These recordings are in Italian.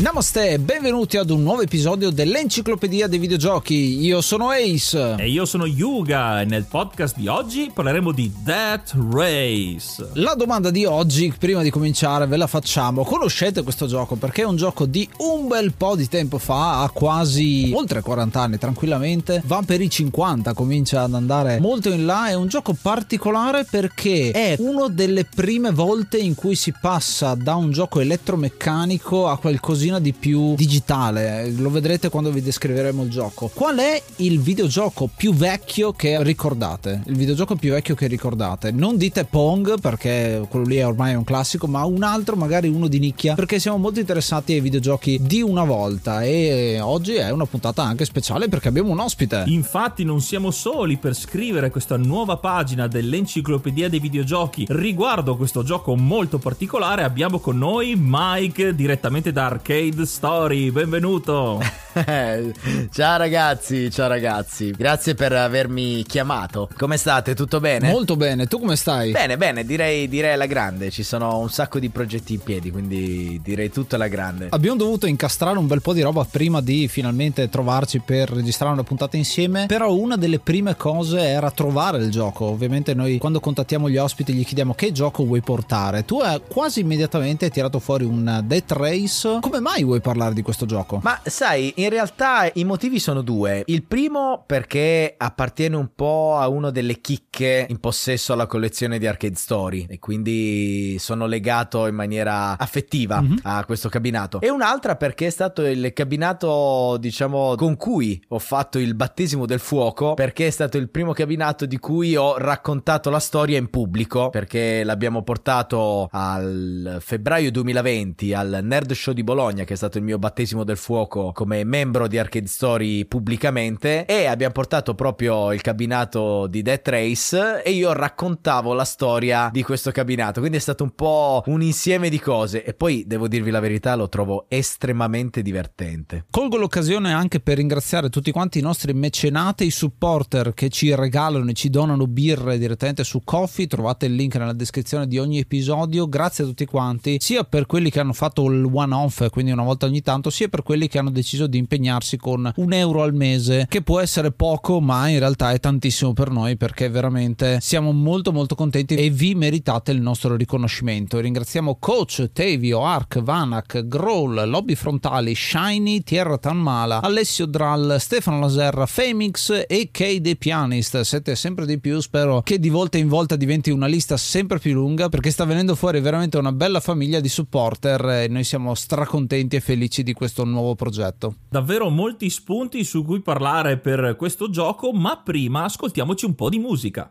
Namaste, benvenuti ad un nuovo episodio dell'Enciclopedia dei Videogiochi. Io sono Ace. E io sono Yuga e nel podcast di oggi parleremo di Death Race. La domanda di oggi, prima di cominciare, ve la facciamo. Conoscete questo gioco? Perché è un gioco di un bel po' di tempo fa, ha quasi oltre 40 anni tranquillamente, va per i 50, comincia ad andare molto in là. È un gioco particolare perché è una delle prime volte in cui si passa da un gioco elettromeccanico a qualcosina di più digitale. Lo vedrete quando vi descriveremo il gioco. Qual è il videogioco più vecchio che ricordate? Il videogioco più vecchio che ricordate? Non dite Pong perché quello lì è ormai un classico, ma un altro, magari uno di nicchia, perché siamo molto interessati ai videogiochi di una volta e oggi è una puntata anche speciale perché abbiamo un ospite. Infatti non siamo soli per scrivere questa nuova pagina dell'enciclopedia dei videogiochi riguardo questo gioco molto particolare. Abbiamo con noi Mike direttamente da Arcade Arcade Story, benvenuto. ciao ragazzi, ciao ragazzi. Grazie per avermi chiamato. Come state? Tutto bene? Molto bene, tu come stai? Bene, bene, direi, direi alla grande. Ci sono un sacco di progetti in piedi, quindi direi tutto alla grande. Abbiamo dovuto incastrare un bel po' di roba prima di finalmente trovarci per registrare una puntata insieme, però una delle prime cose era trovare il gioco. Ovviamente noi quando contattiamo gli ospiti gli chiediamo che gioco vuoi portare. Tu hai quasi immediatamente tirato fuori un Death Race. Come mai mai vuoi parlare di questo gioco? Ma sai, in realtà i motivi sono due. Il primo perché appartiene un po' a una delle chicche in possesso alla collezione di Arcade Story e quindi sono legato in maniera affettiva mm-hmm. a questo cabinato. E un'altra perché è stato il cabinato, diciamo, con cui ho fatto il battesimo del fuoco, perché è stato il primo cabinato di cui ho raccontato la storia in pubblico, perché l'abbiamo portato al febbraio 2020 al Nerd Show di Bologna Bologna, che è stato il mio battesimo del fuoco come membro di Arcade Story pubblicamente, e abbiamo portato proprio il cabinato di Death Race e io raccontavo la storia di questo cabinato, quindi è stato un po' un insieme di cose. E poi devo dirvi la verità, lo trovo estremamente divertente. Colgo l'occasione anche per ringraziare tutti quanti i nostri mecenati, i supporter che ci regalano e ci donano birre direttamente su Coffee, trovate il link nella descrizione di ogni episodio, grazie a tutti quanti, sia per quelli che hanno fatto il one off, quindi quindi una volta ogni tanto, sia per quelli che hanno deciso di impegnarsi con un euro al mese, che può essere poco, ma in realtà è tantissimo per noi perché veramente siamo molto molto contenti e vi meritate il nostro riconoscimento. Ringraziamo Coach, Tevio, Ark, Vanak, Growl, Lobby Frontali, Shiny, Tierra Tanmala, Alessio Drall, Stefano Laserra, Femix e K The Pianist. Siete sempre di più, spero che di volta in volta diventi una lista sempre più lunga perché sta venendo fuori veramente una bella famiglia di supporter e noi siamo stracontenti contenti e felici di questo nuovo progetto. Davvero molti spunti su cui parlare per questo gioco, ma prima ascoltiamoci un po' di musica.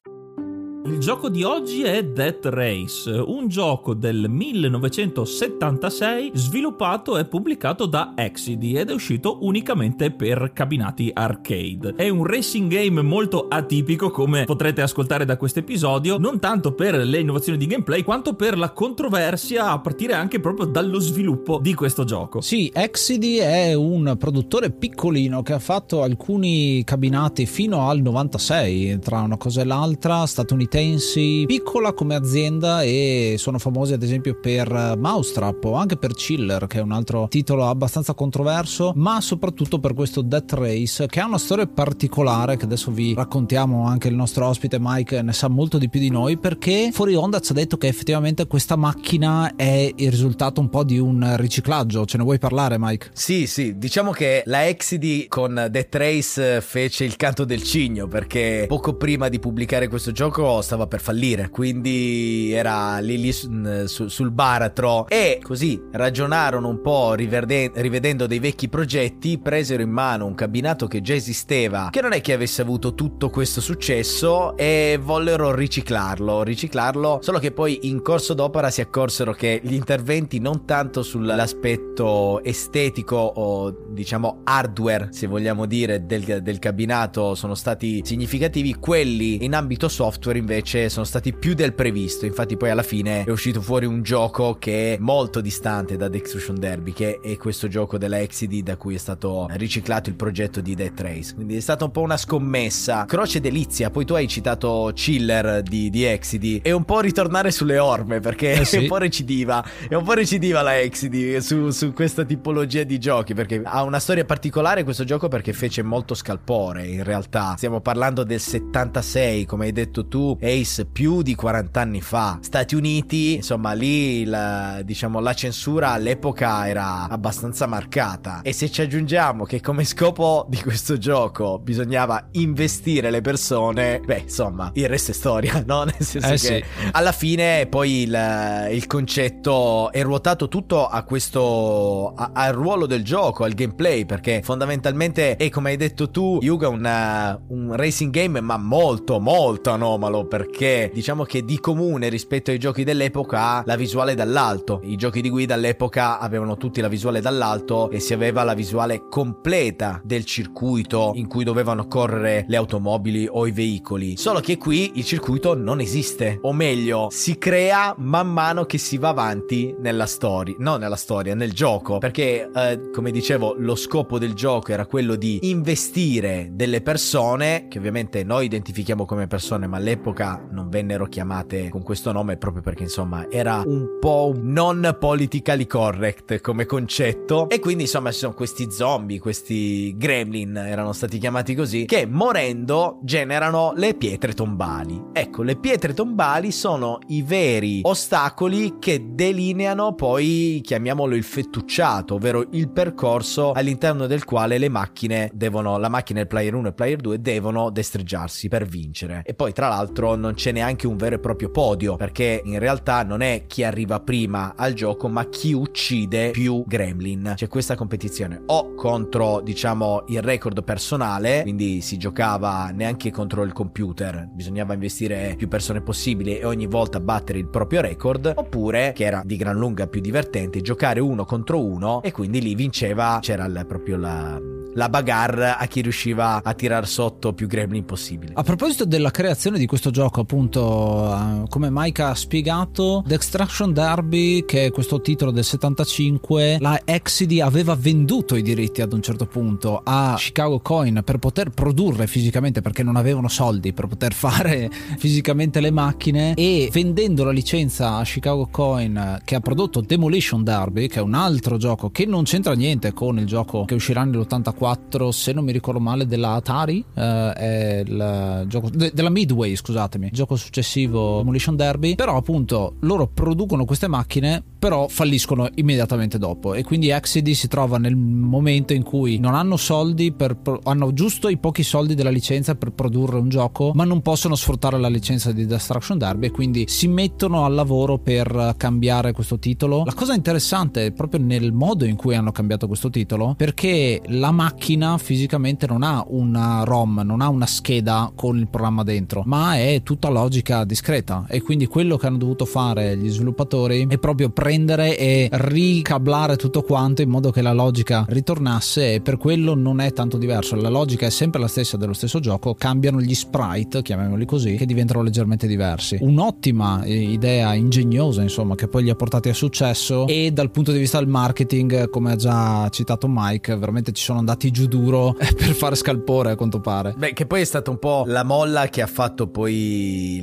Il gioco di oggi è Death Race, un gioco del 1976 sviluppato e pubblicato da Exidy ed è uscito unicamente per cabinati arcade. È un racing game molto atipico come potrete ascoltare da questo episodio, non tanto per le innovazioni di gameplay quanto per la controversia a partire anche proprio dallo sviluppo di questo gioco. Sì, Exidy è un produttore piccolino che ha fatto alcuni cabinati fino al 96, tra una cosa e l'altra, statunitense statunitensi, piccola come azienda e sono famosi ad esempio per Mousetrap o anche per Chiller che è un altro titolo abbastanza controverso, ma soprattutto per questo Death Race che ha una storia particolare che adesso vi raccontiamo anche il nostro ospite Mike ne sa molto di più di noi perché fuori onda ci ha detto che effettivamente questa macchina è il risultato un po' di un riciclaggio, ce ne vuoi parlare Mike? Sì, sì, diciamo che la Exidy con Death Race fece il canto del cigno perché poco prima di pubblicare questo gioco stava per fallire, quindi era lì, lì su, sul baratro. E così ragionarono un po' riverde- rivedendo dei vecchi progetti, presero in mano un cabinato che già esisteva, che non è che avesse avuto tutto questo successo e vollero riciclarlo, riciclarlo, solo che poi in corso d'opera si accorsero che gli interventi non tanto sull'aspetto estetico o diciamo hardware, se vogliamo dire, del, del cabinato sono stati significativi, quelli in ambito software invece invece sono stati più del previsto. Infatti, poi alla fine è uscito fuori un gioco che è molto distante da Destruction Derby, che è questo gioco della Exidy da cui è stato riciclato il progetto di Death Race. Quindi è stata un po' una scommessa. Croce delizia. Poi tu hai citato Chiller di, di Exidy. È un po' ritornare sulle orme perché eh sì. è un po' recidiva. È un po' recidiva la Exidy su, su questa tipologia di giochi perché ha una storia particolare questo gioco perché fece molto scalpore in realtà. Stiamo parlando del 76, come hai detto tu, Ace più di 40 anni fa. Stati Uniti, insomma, lì la, diciamo, la censura all'epoca era abbastanza marcata. E se ci aggiungiamo che come scopo di questo gioco bisognava investire le persone, beh, insomma, il resto è storia, no? Nel senso eh, che sì. alla fine poi il, il, concetto è ruotato tutto a questo, a, al ruolo del gioco, al gameplay, perché fondamentalmente è come hai detto tu, Yuga, una, un racing game, ma molto, molto anomalo perché diciamo che di comune rispetto ai giochi dell'epoca la visuale dall'alto. I giochi di guida all'epoca avevano tutti la visuale dall'alto e si aveva la visuale completa del circuito in cui dovevano correre le automobili o i veicoli. Solo che qui il circuito non esiste, o meglio, si crea man mano che si va avanti nella storia, non nella storia, nel gioco, perché eh, come dicevo, lo scopo del gioco era quello di investire delle persone che ovviamente noi identifichiamo come persone, ma all'epoca all'epoca non vennero chiamate con questo nome proprio perché insomma era un po' non politically correct come concetto e quindi insomma ci sono questi zombie, questi gremlin erano stati chiamati così che morendo generano le pietre tombali. Ecco, le pietre tombali sono i veri ostacoli che delineano poi chiamiamolo il fettucciato, ovvero il percorso all'interno del quale le macchine devono la macchina il player 1 e player 2 devono destreggiarsi per vincere. E poi tra l'altro non c'è neanche un vero e proprio podio, perché in realtà non è chi arriva prima al gioco, ma chi uccide più gremlin. C'è questa competizione o contro, diciamo, il record personale, quindi si giocava neanche contro il computer, bisognava investire più persone possibili e ogni volta battere il proprio record, oppure, che era di gran lunga più divertente, giocare uno contro uno e quindi lì vinceva, c'era il, proprio la, la bagarre a chi riusciva a tirar sotto più gremlin possibile. A proposito della creazione di questo gioco, appunto eh, come Mike ha spiegato The Extraction Derby che è questo titolo del 75 la Exidy aveva venduto i diritti ad un certo punto a Chicago Coin per poter produrre fisicamente perché non avevano soldi per poter fare fisicamente le macchine e vendendo la licenza a Chicago Coin che ha prodotto Demolition Derby che è un altro gioco che non c'entra niente con il gioco che uscirà nell'84 se non mi ricordo male della Atari eh, è il gioco de- della Midway scusate scusatemi, gioco successivo Demolition Derby, però appunto loro producono queste macchine però falliscono immediatamente dopo. E quindi Exidy si trova nel momento in cui non hanno soldi per hanno giusto i pochi soldi della licenza per produrre un gioco ma non possono sfruttare la licenza di Destruction Derby e quindi si mettono al lavoro per cambiare questo titolo. La cosa interessante è proprio nel modo in cui hanno cambiato questo titolo perché la macchina fisicamente non ha una ROM non ha una scheda con il programma dentro ma è tutta logica discreta e quindi quello che hanno dovuto fare gli sviluppatori è proprio prendere e ricablare tutto quanto in modo che la logica ritornasse e per quello non è tanto diverso. La logica è sempre la stessa dello stesso gioco cambiano gli sprite chiamiamoli così che diventano leggermente diversi. Un'ottima idea ingegnosa insomma che poi li ha portati a successo e dal punto di vista del marketing come ha già citato Mike veramente ci sono andati giù duro per fare scalpore a quanto pare. Beh che poi è stata un po' la molla che ha fatto poi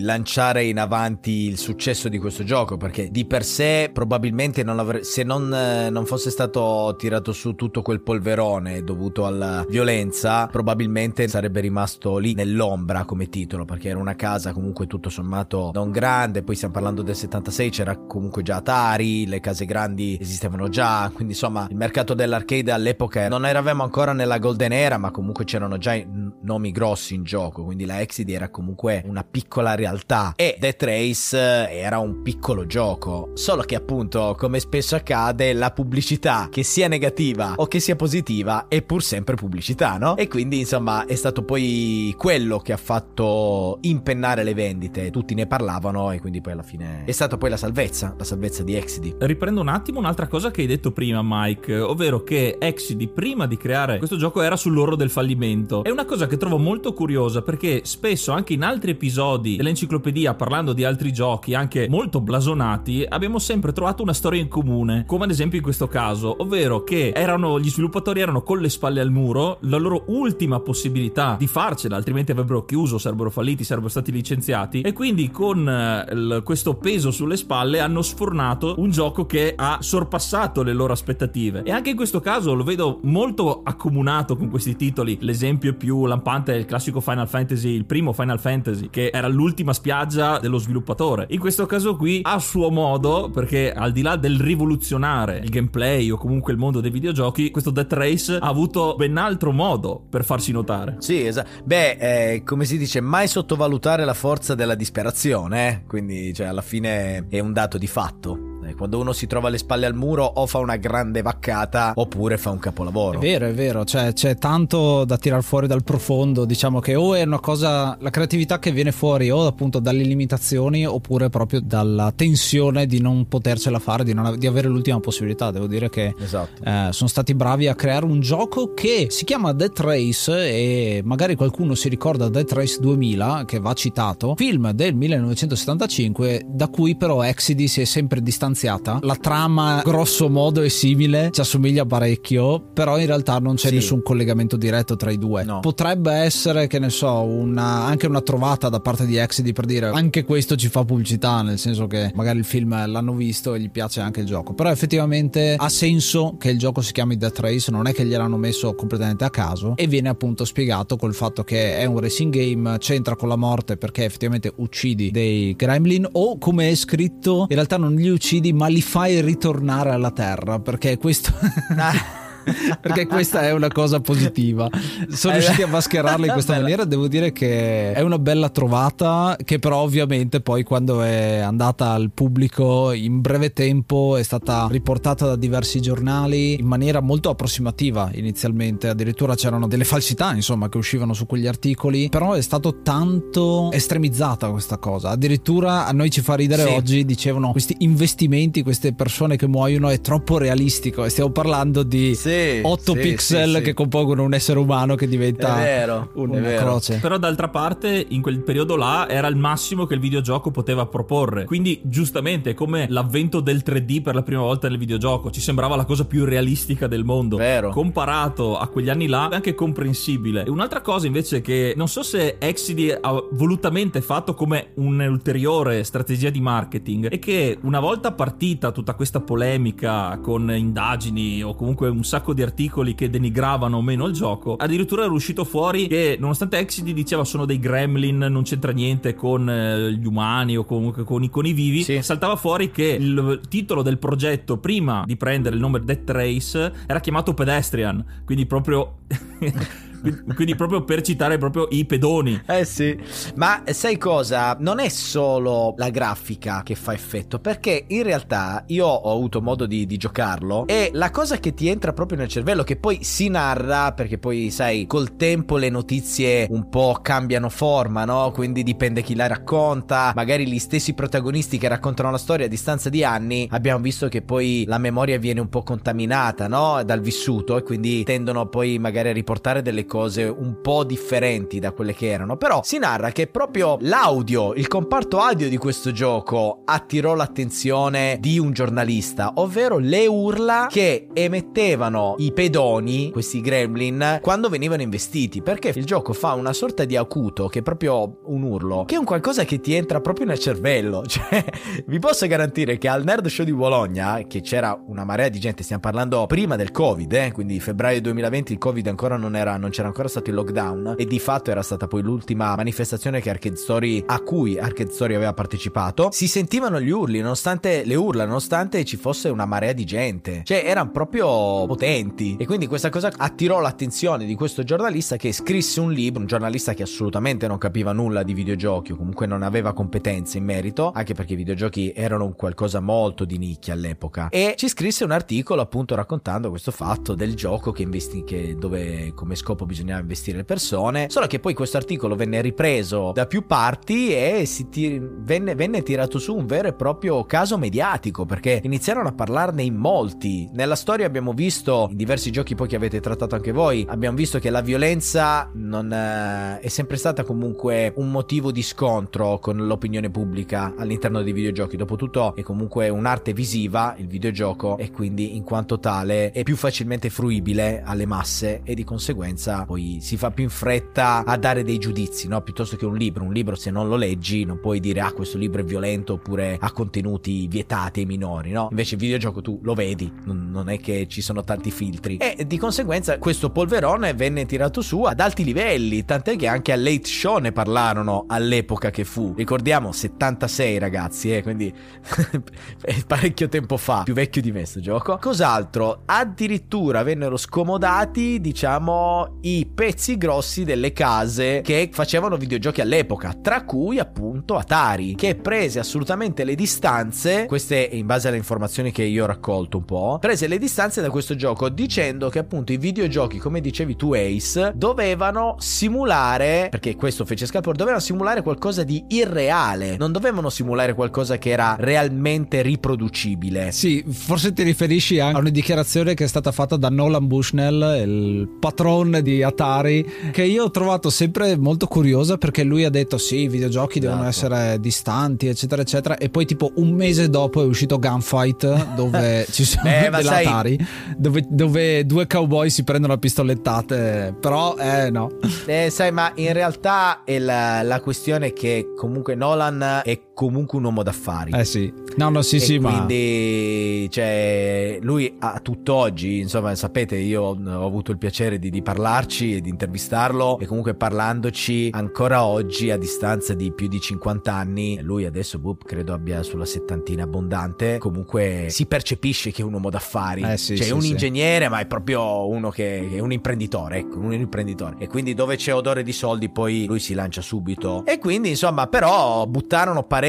lanciare in avanti il successo di questo gioco perché di per sé probabilmente non avre- se non, eh, non fosse stato tirato su tutto quel polverone dovuto alla violenza probabilmente sarebbe rimasto lì nell'ombra come titolo perché era una casa comunque tutto sommato non grande. Poi stiamo parlando del 76 c'era comunque già Atari le case grandi esistevano già quindi insomma il mercato dell'arcade all'epoca non eravamo ancora nella golden era ma comunque c'erano già nomi grossi in gioco quindi la Exidi era comunque una piccola realtà. E Death Race era un piccolo gioco. Solo che appunto come spesso accade la pubblicità che sia negativa o che sia positiva è pur sempre pubblicità no? e quindi insomma è stato poi quello che ha fatto impennare le vendite. Tutti ne parlavano e quindi poi alla fine è stata poi la salvezza la salvezza di Exidi. Riprendo un attimo un'altra cosa che hai detto prima Mike ovvero che Exidi prima di creare questo gioco era sull'orlo del fallimento. È una cosa che trovo molto curiosa perché spesso anche in altri episodi dell'enciclopedia parlando di altri giochi anche molto blasonati abbiamo sempre trovato una storia in comune come ad esempio in questo caso ovvero che erano gli sviluppatori erano con le spalle al muro la loro ultima possibilità di farcela altrimenti avrebbero chiuso sarebbero falliti sarebbero stati licenziati e quindi con eh, questo peso sulle spalle hanno sfornato un gioco che ha sorpassato le loro aspettative. E anche in questo caso lo vedo molto accomunato con questi titoli l'esempio più lampante è il classico Final Fantasy il primo Final Fantasy che era l'ultima spiaggia dello sviluppatore. In questo caso qui a suo modo perché al di là del rivoluzionare il gameplay o comunque il mondo dei videogiochi questo Death Race ha avuto ben altro modo per farsi notare. Sì esatto beh eh, come si dice mai sottovalutare la forza della disperazione eh? quindi cioè alla fine è un dato di fatto quando uno si trova le spalle al muro o fa una grande vaccata oppure fa un capolavoro. È vero, è vero, cioè, c'è tanto da tirar fuori dal profondo, diciamo che o è una cosa, la creatività che viene fuori o appunto dalle limitazioni oppure proprio dalla tensione di non potercela fare, di, non, di avere l'ultima possibilità. Devo dire che esatto. eh, sono stati bravi a creare un gioco che si chiama Death Race e magari qualcuno si ricorda Death Race 2000 che va citato, film del 1975 da cui però Exidy si è sempre distanziato distanziata. La trama, grosso modo, è simile, ci assomiglia parecchio, però in realtà non c'è sì. nessun collegamento diretto tra i due. No. Potrebbe essere, che ne so, una, anche una trovata da parte di Exidy per dire anche questo ci fa pubblicità, nel senso che magari il film l'hanno visto e gli piace anche il gioco. Però effettivamente ha senso che il gioco si chiami Death Race, non è che gliel'hanno messo completamente a caso e viene appunto spiegato col fatto che è un racing game, c'entra con la morte perché effettivamente uccidi dei gremlin o come è scritto in realtà non li uccidi ma li fai ritornare alla terra perché questo perché questa è una cosa positiva. Sono riusciti a mascherarla in questa maniera. Devo dire che è una bella trovata. Che però, ovviamente, poi quando è andata al pubblico in breve tempo è stata riportata da diversi giornali in maniera molto approssimativa inizialmente. Addirittura c'erano delle falsità, insomma, che uscivano su quegli articoli. Però è stato tanto estremizzata questa cosa. Addirittura a noi ci fa ridere sì. oggi, dicevano questi investimenti, queste persone che muoiono è troppo realistico. E stiamo parlando di. Sì 8 sì, pixel sì, che compongono un essere umano che diventa vero, una croce. Però d'altra parte in quel periodo là era il massimo che il videogioco poteva proporre. Quindi giustamente come l'avvento del 3D per la prima volta nel videogioco ci sembrava la cosa più realistica del mondo. Vero. Comparato a quegli anni là è anche comprensibile. E un'altra cosa invece che non so se Exidy ha volutamente fatto come un'ulteriore strategia di marketing è che una volta partita tutta questa polemica con indagini o comunque un sacco sacco di articoli che denigravano o meno il gioco. Addirittura era uscito fuori che nonostante Exidi diceva sono dei gremlin, non c'entra niente con eh, gli umani o comunque con i, con i vivi, sì. saltava fuori che il titolo del progetto prima di prendere il nome Death Race era chiamato Pedestrian, quindi proprio quindi proprio per citare proprio i pedoni. Eh sì, ma sai cosa? Non è solo la grafica che fa effetto, perché in realtà io ho avuto modo di, di giocarlo e la cosa che ti entra proprio nel cervello, che poi si narra, perché poi sai, col tempo le notizie un po' cambiano forma, no? Quindi dipende chi la racconta, magari gli stessi protagonisti che raccontano la storia a distanza di anni, abbiamo visto che poi la memoria viene un po' contaminata, no? Dal vissuto e quindi tendono poi magari a riportare delle cose un po' differenti da quelle che erano. Però si narra che proprio l'audio, il comparto audio di questo gioco attirò l'attenzione di un giornalista, ovvero le urla che emettevano i pedoni, questi gremlin, quando venivano investiti. Perché il gioco fa una sorta di acuto, che è proprio un urlo, che è un qualcosa che ti entra proprio nel cervello. Cioè, vi posso garantire che al Nerd Show di Bologna, che c'era una marea di gente, stiamo parlando prima del Covid, eh, quindi febbraio 2020 il Covid ancora non, era, non c'era ancora stato il lockdown e di fatto era stata poi l'ultima manifestazione Arcade Story a cui Arcade Story aveva partecipato. Si sentivano gli urli, nonostante le urla, nonostante ci fosse una marea di gente. Cioè, erano proprio potenti. E quindi questa cosa attirò l'attenzione di questo giornalista che scrisse un libro, un giornalista che assolutamente non capiva nulla di videogiochi o comunque non aveva competenze in merito, anche perché i videogiochi erano qualcosa molto di nicchia all'epoca. E ci scrisse un articolo appunto raccontando questo fatto del gioco che investi che dove come scopo bisognava investire le persone. Solo che poi questo articolo venne ripreso da più parti e si ti- venne, venne tirato su un vero e proprio caso mediatico perché iniziarono a parlarne in molti. Nella storia abbiamo visto, in diversi giochi poi che avete trattato anche voi, abbiamo visto che la violenza non eh, è sempre stata comunque un motivo di scontro con l'opinione pubblica all'interno dei videogiochi. Dopotutto è comunque un'arte visiva il videogioco e quindi in quanto tale è più facilmente fruibile alle masse e di conseguenza poi si fa più in fretta a dare dei giudizi, no? Piuttosto che un libro. Un libro se non lo leggi non puoi dire ah questo libro è violento oppure ha contenuti vietati ai minori, no? Invece il videogioco tu lo vedi, non, non è che ci sono tanti filtri. E di conseguenza questo polverone venne tirato su ad alti livelli, tant'è che anche a Late Show ne parlarono all'epoca che fu. Ricordiamo 76 ragazzi, eh, quindi parecchio tempo fa, più vecchio di me sto gioco. Cos'altro? Addirittura vennero scomodati, diciamo, i pezzi grossi delle case che facevano videogiochi all'epoca, tra cui appunto Atari, che prese assolutamente le distanze, queste in base alle informazioni che io ho raccolto un po', prese le distanze da questo gioco dicendo che appunto i videogiochi, come dicevi tu Ace, dovevano simulare, perché questo fece Scalpor, dovevano simulare qualcosa di irreale, non dovevano simulare qualcosa che era realmente riproducibile. Sì, forse ti riferisci a una dichiarazione che è stata fatta da Nolan Bushnell, il patron di Atari Atari che io ho trovato sempre molto curiosa perché lui ha detto sì i videogiochi esatto. devono essere distanti eccetera eccetera e poi tipo un mese dopo è uscito Gunfight dove ci sono Beh, dell'Atari sai... dove, dove, due cowboy si prendono a pistolettate però eh no eh, sai ma in realtà la, la questione è che comunque Nolan è comunque un uomo d'affari. Eh sì. No no sì e sì quindi ma... cioè lui a tutt'oggi insomma sapete io ho avuto il piacere di, di parlarci di intervistarlo e comunque parlandoci ancora oggi a distanza di più di 50 anni, lui adesso boop, credo abbia sulla settantina abbondante, comunque si percepisce che è un uomo d'affari, eh sì, cioè sì, è un sì. ingegnere ma è proprio uno che è un imprenditore, ecco, un imprenditore. E quindi dove c'è odore di soldi poi lui si lancia subito. E quindi insomma però buttarono parecchia,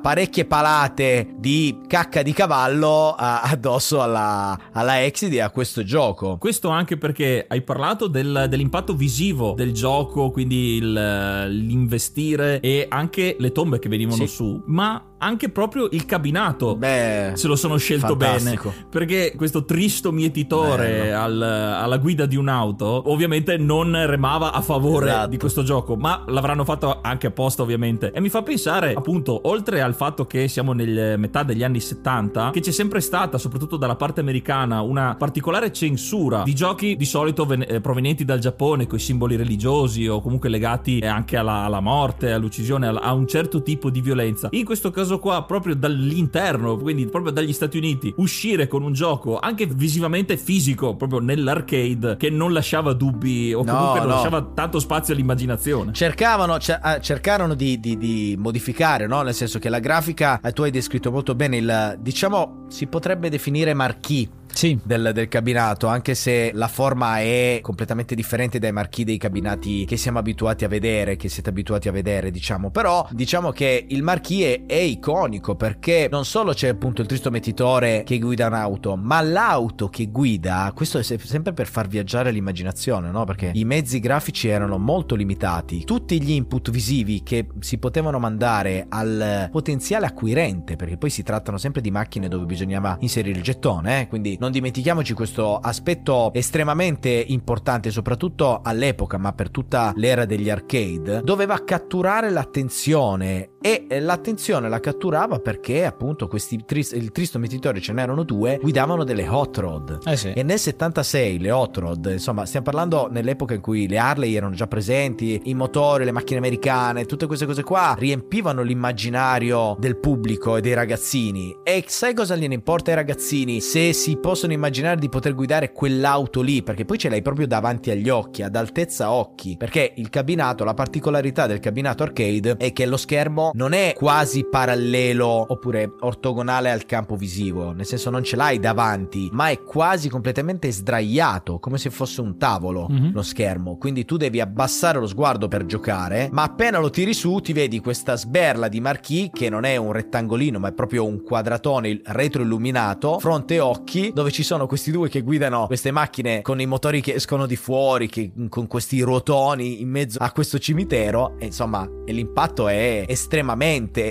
parecchie palate di cacca di cavallo a, addosso alla, alla Exid e a questo gioco. Questo anche perché hai parlato del, del l'impatto visivo del gioco, quindi il, l'investire e anche le tombe che venivano sì. su, ma anche proprio il cabinato. Beh, se lo sono scelto fantastico. bene perché questo tristo mietitore al, alla guida di un'auto ovviamente non remava a favore esatto. di questo gioco ma l'avranno fatto anche apposta ovviamente. E mi fa pensare appunto oltre al fatto che siamo nel metà degli anni 70 che c'è sempre stata soprattutto dalla parte americana una particolare censura di giochi di solito ven- eh, provenienti dal Giappone con i simboli religiosi o comunque legati anche alla, alla morte all'uccisione a un certo tipo di violenza. In questo caso coso qua proprio dall'interno, quindi proprio dagli Stati Uniti, uscire con un gioco anche visivamente fisico, proprio nell'arcade, che non lasciava dubbi o comunque no, non no. lasciava tanto spazio all'immaginazione. Cercavano, cer- cercarono di, di, di modificare, no? Nel senso che la grafica, eh, tu hai descritto molto bene il, diciamo, si potrebbe definire marquee sì. del, del, cabinato, anche se la forma è completamente differente dai marchi dei cabinati che siamo abituati a vedere, che siete abituati a vedere, diciamo. Però diciamo che il marchie è iconico perché non solo c'è appunto il tristo mettitore che guida un'auto, ma l'auto che guida, questo è sempre per far viaggiare l'immaginazione, no? Perché i mezzi grafici erano molto limitati. Tutti gli input visivi che si potevano mandare al potenziale acquirente, perché poi si trattano sempre di macchine dove bisognava inserire il gettone, eh? quindi non dimentichiamoci questo aspetto estremamente importante, soprattutto all'epoca, ma per tutta l'era degli arcade, doveva catturare l'attenzione e l'attenzione la catturava perché appunto questi tris- il tristo mietitori ce n'erano due, guidavano delle hot rod. Eh sì. E nel 76 le hot rod, insomma, stiamo parlando nell'epoca in cui le Harley erano già presenti, i motori, le macchine americane, tutte queste cose qua riempivano l'immaginario del pubblico e dei ragazzini. E sai cosa gliene importa ai ragazzini se si possono immaginare di poter guidare quell'auto lì, perché poi ce l'hai proprio davanti agli occhi, ad altezza occhi, perché il cabinato, la particolarità del cabinato arcade è che lo schermo non è quasi parallelo oppure ortogonale al campo visivo, nel senso non ce l'hai davanti, ma è quasi completamente sdraiato, come se fosse un tavolo mm-hmm. lo schermo, quindi tu devi abbassare lo sguardo per giocare, ma appena lo tiri su ti vedi questa sberla di marquee che non è un rettangolino, ma è proprio un quadratone retroilluminato, fronte occhi, dove ci sono questi due che guidano queste macchine con i motori che escono di fuori, che, con questi ruotoni in mezzo a questo cimitero. E insomma, l'impatto è estremamente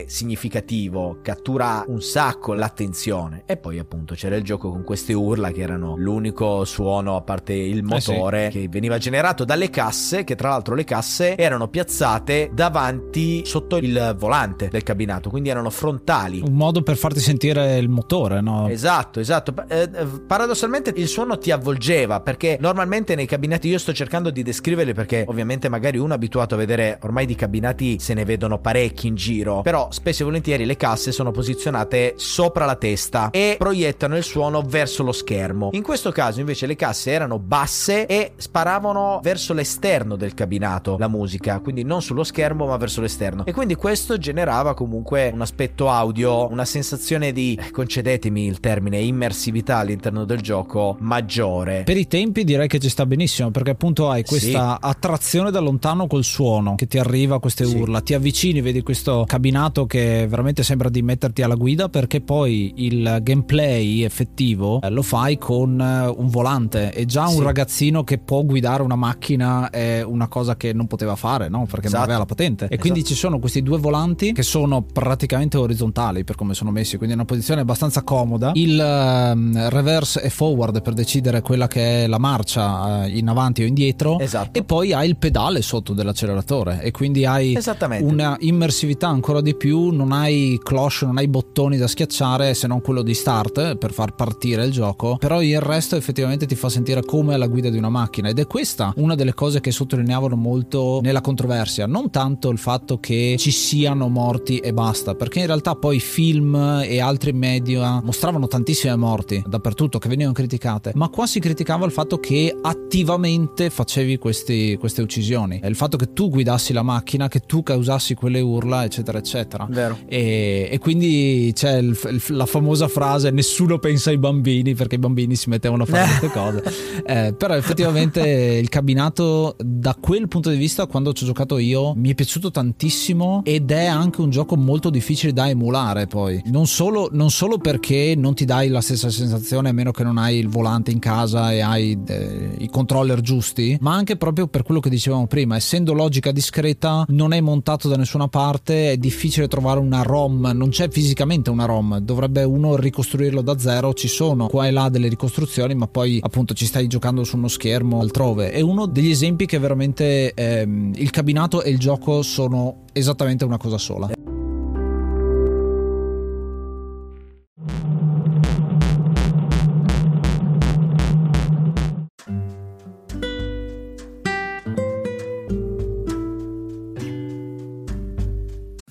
significativo, cattura un sacco l'attenzione. E poi, appunto, c'era il gioco con queste urla che erano l'unico suono, a parte il motore, eh sì. che veniva generato dalle casse, che tra l'altro le casse erano piazzate davanti sotto il volante del cabinato, quindi erano frontali. Un modo per farti sentire il motore, no? Esatto, esatto. Eh, paradossalmente il suono ti avvolgeva perché normalmente nei cabinati io sto cercando di descriverli perché ovviamente magari uno è abituato a vedere ormai di cabinati se ne vedono parecchi in giro però spesso e volentieri le casse sono posizionate sopra la testa e proiettano il suono verso lo schermo in questo caso invece le casse erano basse e sparavano verso l'esterno del cabinato la musica quindi non sullo schermo ma verso l'esterno e quindi questo generava comunque un aspetto audio una sensazione di concedetemi il termine immersività all'interno del gioco maggiore. Per i tempi direi che ci sta benissimo perché appunto hai questa sì. attrazione da lontano col suono che ti arriva a queste sì. urla, ti avvicini, vedi questo cabinato che veramente sembra di metterti alla guida perché poi il gameplay effettivo eh, lo fai con eh, un volante e già un sì. ragazzino che può guidare una macchina è una cosa che non poteva fare, no? Perché esatto. non aveva la patente. E esatto. quindi ci sono questi due volanti che sono praticamente orizzontali per come sono messi, quindi è una posizione abbastanza comoda. Il uh, reverse e forward per decidere quella che è la marcia eh, in avanti o indietro esatto. e poi hai il pedale sotto dell'acceleratore e quindi hai una immersività ancora di più non hai cloche non hai bottoni da schiacciare se non quello di start per far partire il gioco. Però il resto effettivamente ti fa sentire come alla guida di una macchina. Ed è questa una delle cose che sottolineavano molto nella controversia. Non tanto il fatto che ci siano morti e basta perché in realtà poi film e altri media mostravano tantissime morti da dappertutto che venivano criticate, ma qua si criticava il fatto che attivamente facevi questi, queste uccisioni, il fatto che tu guidassi la macchina, che tu causassi quelle urla, eccetera, eccetera. E, e, quindi c'è il, il, la famosa frase: nessuno pensa ai bambini perché i bambini si mettevano a fare queste cose. Eh, però effettivamente il cabinato, da quel punto di vista, quando ci ho giocato io, mi è piaciuto tantissimo ed è anche un gioco molto difficile da emulare. Poi non solo, non solo perché non ti dai la stessa sensazione a meno che non hai il volante in casa e hai eh, i controller giusti, ma anche proprio per quello che dicevamo prima, essendo logica discreta, non è montato da nessuna parte, è difficile trovare una ROM, non c'è fisicamente una ROM, dovrebbe uno ricostruirlo da zero, ci sono qua e là delle ricostruzioni, ma poi appunto ci stai giocando su uno schermo altrove. È uno degli esempi che veramente ehm, il cabinato e il gioco sono esattamente una cosa sola.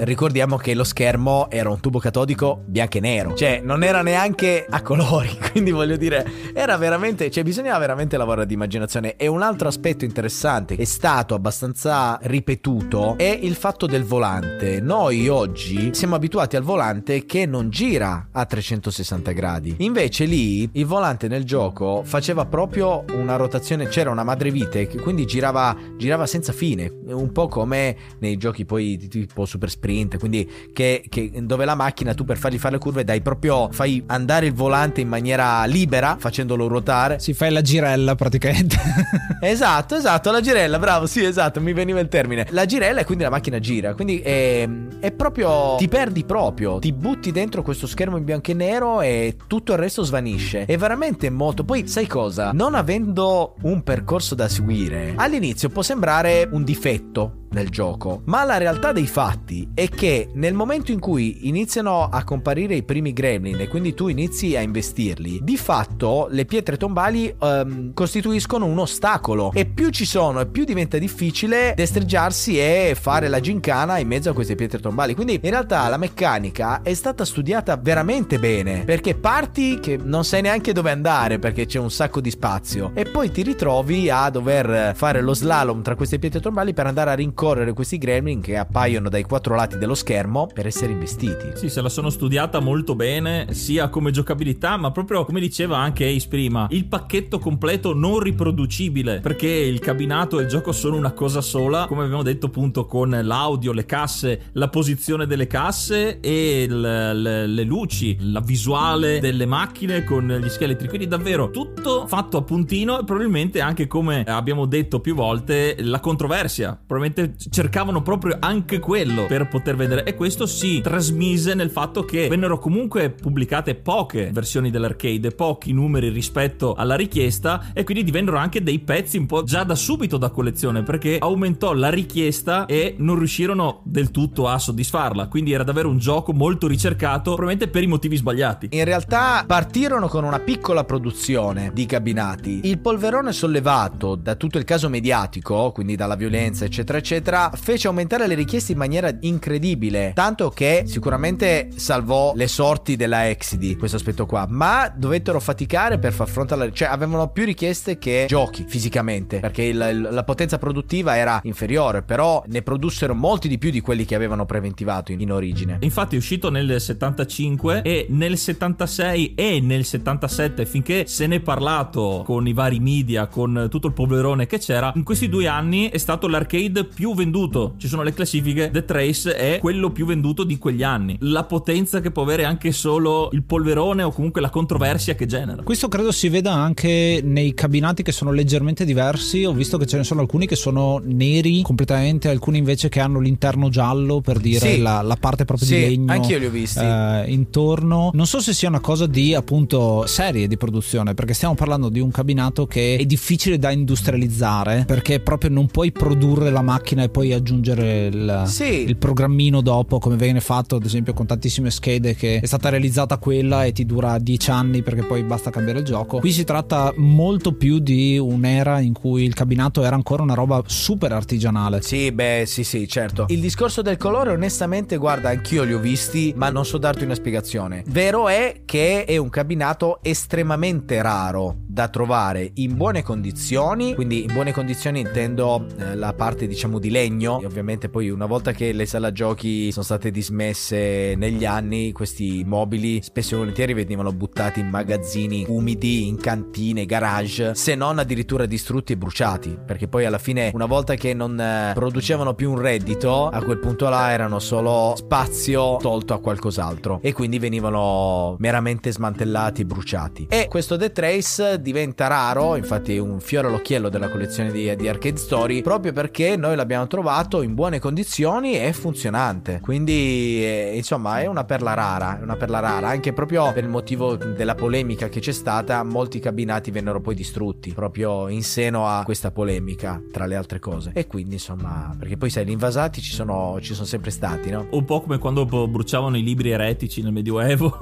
ricordiamo che lo schermo era un tubo catodico bianco e nero, cioè non era neanche a colori, quindi voglio dire, era veramente, cioè bisognava veramente lavorare di immaginazione. E un altro aspetto interessante è stato abbastanza ripetuto è il fatto del volante. Noi oggi siamo abituati al volante che non gira a 360 gradi. Invece lì il volante nel gioco faceva proprio una rotazione, c'era una madrevite che quindi girava, girava senza fine, un po' come nei giochi poi tipo Super Sprint sprint, quindi che, che, dove la macchina tu per fargli fare le curve dai proprio, fai andare il volante in maniera libera facendolo ruotare. Si fai la girella praticamente. esatto, esatto, la girella, bravo, sì, esatto, mi veniva il termine. La girella e quindi la macchina gira, quindi è, è proprio, ti perdi proprio, ti butti dentro questo schermo in bianco e nero e tutto il resto svanisce. È veramente molto, poi sai cosa? Non avendo un percorso da seguire, all'inizio può sembrare un difetto nel gioco. Ma la realtà dei fatti è che nel momento in cui iniziano a comparire i primi gremlin e quindi tu inizi a investirli, di fatto le pietre tombali um, costituiscono un ostacolo e più ci sono e più diventa difficile destreggiarsi e fare la gincana in mezzo a queste pietre tombali. Quindi in realtà la meccanica è stata studiata veramente bene perché parti che non sai neanche dove andare perché c'è un sacco di spazio e poi ti ritrovi a dover fare lo slalom tra queste pietre tombali per andare a rincorrere rincorrere questi gremlin che appaiono dai quattro lati dello schermo per essere investiti. Sì, se la sono studiata molto bene, sia come giocabilità, ma proprio come diceva anche Ace prima, il pacchetto completo non riproducibile, perché il cabinato e il gioco sono una cosa sola, come abbiamo detto appunto con l'audio, le casse, la posizione delle casse e le, le, le luci, la visuale delle macchine con gli scheletri, quindi davvero tutto fatto a puntino e probabilmente anche come abbiamo detto più volte la controversia, probabilmente cercavano proprio anche quello per poter vendere e questo si trasmise nel fatto che vennero comunque pubblicate poche versioni dell'arcade, pochi numeri rispetto alla richiesta e quindi divennero anche dei pezzi un po' già da subito da collezione perché aumentò la richiesta e non riuscirono del tutto a soddisfarla, quindi era davvero un gioco molto ricercato, probabilmente per i motivi sbagliati. In realtà partirono con una piccola produzione di cabinati. Il polverone sollevato da tutto il caso mediatico, quindi dalla violenza eccetera eccetera, eccetera, fece aumentare le richieste in maniera incredibile. Tanto che sicuramente salvò le sorti della Exidi, questo aspetto qua. Ma dovettero faticare per far fronte alla. cioè avevano più richieste che giochi fisicamente. Perché il, la potenza produttiva era inferiore. Però ne produssero molti di più di quelli che avevano preventivato in, in origine. Infatti è uscito nel 75 e nel 76 e nel 77, finché se ne è parlato con i vari media, con tutto il polverone che c'era, in questi due anni è stato l'arcade più più venduto. Ci sono le classifiche. The Trace è quello più venduto di quegli anni. La potenza che può avere anche solo il polverone o comunque la controversia che genera. Questo credo si veda anche nei cabinati che sono leggermente diversi. Ho visto che ce ne sono alcuni che sono neri completamente, alcuni invece che hanno l'interno giallo per dire sì. la, la, parte proprio sì, di legno. Anch'io li ho visti. Eh, intorno. Non so se sia una cosa di appunto serie di produzione, perché stiamo parlando di un cabinato che è difficile da industrializzare perché proprio non puoi produrre la macchina macchina e poi aggiungere il, sì. il, programmino dopo, come viene fatto ad esempio con tantissime schede che è stata realizzata quella e ti dura 10 anni perché poi basta cambiare il gioco. Qui si tratta molto più di un'era in cui il cabinato era ancora una roba super artigianale. Sì, beh, sì, sì, certo. Il discorso del colore, onestamente, guarda, anch'io li ho visti, ma non so darti una spiegazione. Vero è che è un cabinato estremamente raro da trovare in buone condizioni, quindi in buone condizioni intendo eh, la parte diciamo di legno. E ovviamente poi una volta che le sala giochi sono state dismesse negli anni questi mobili spesso e volentieri venivano buttati in magazzini umidi, in cantine, garage, se non addirittura distrutti e bruciati, perché poi alla fine una volta che non eh, producevano più un reddito, a quel punto là erano solo spazio tolto a qualcos'altro. E quindi venivano meramente smantellati bruciati. E questo The Trace diventa raro, infatti un fiore all'occhiello della collezione di, di Arcade Story, proprio perché noi l'abbiamo trovato in buone condizioni e funzionante. Quindi, eh, insomma, è una perla rara, è una perla rara, anche proprio per il motivo della polemica che c'è stata, molti cabinati vennero poi distrutti, proprio in seno a questa polemica, tra le altre cose. E quindi, insomma, perché poi sai, gli invasati ci sono, ci sono sempre stati, no? Un po' come quando bruciavano i libri eretici nel Medioevo.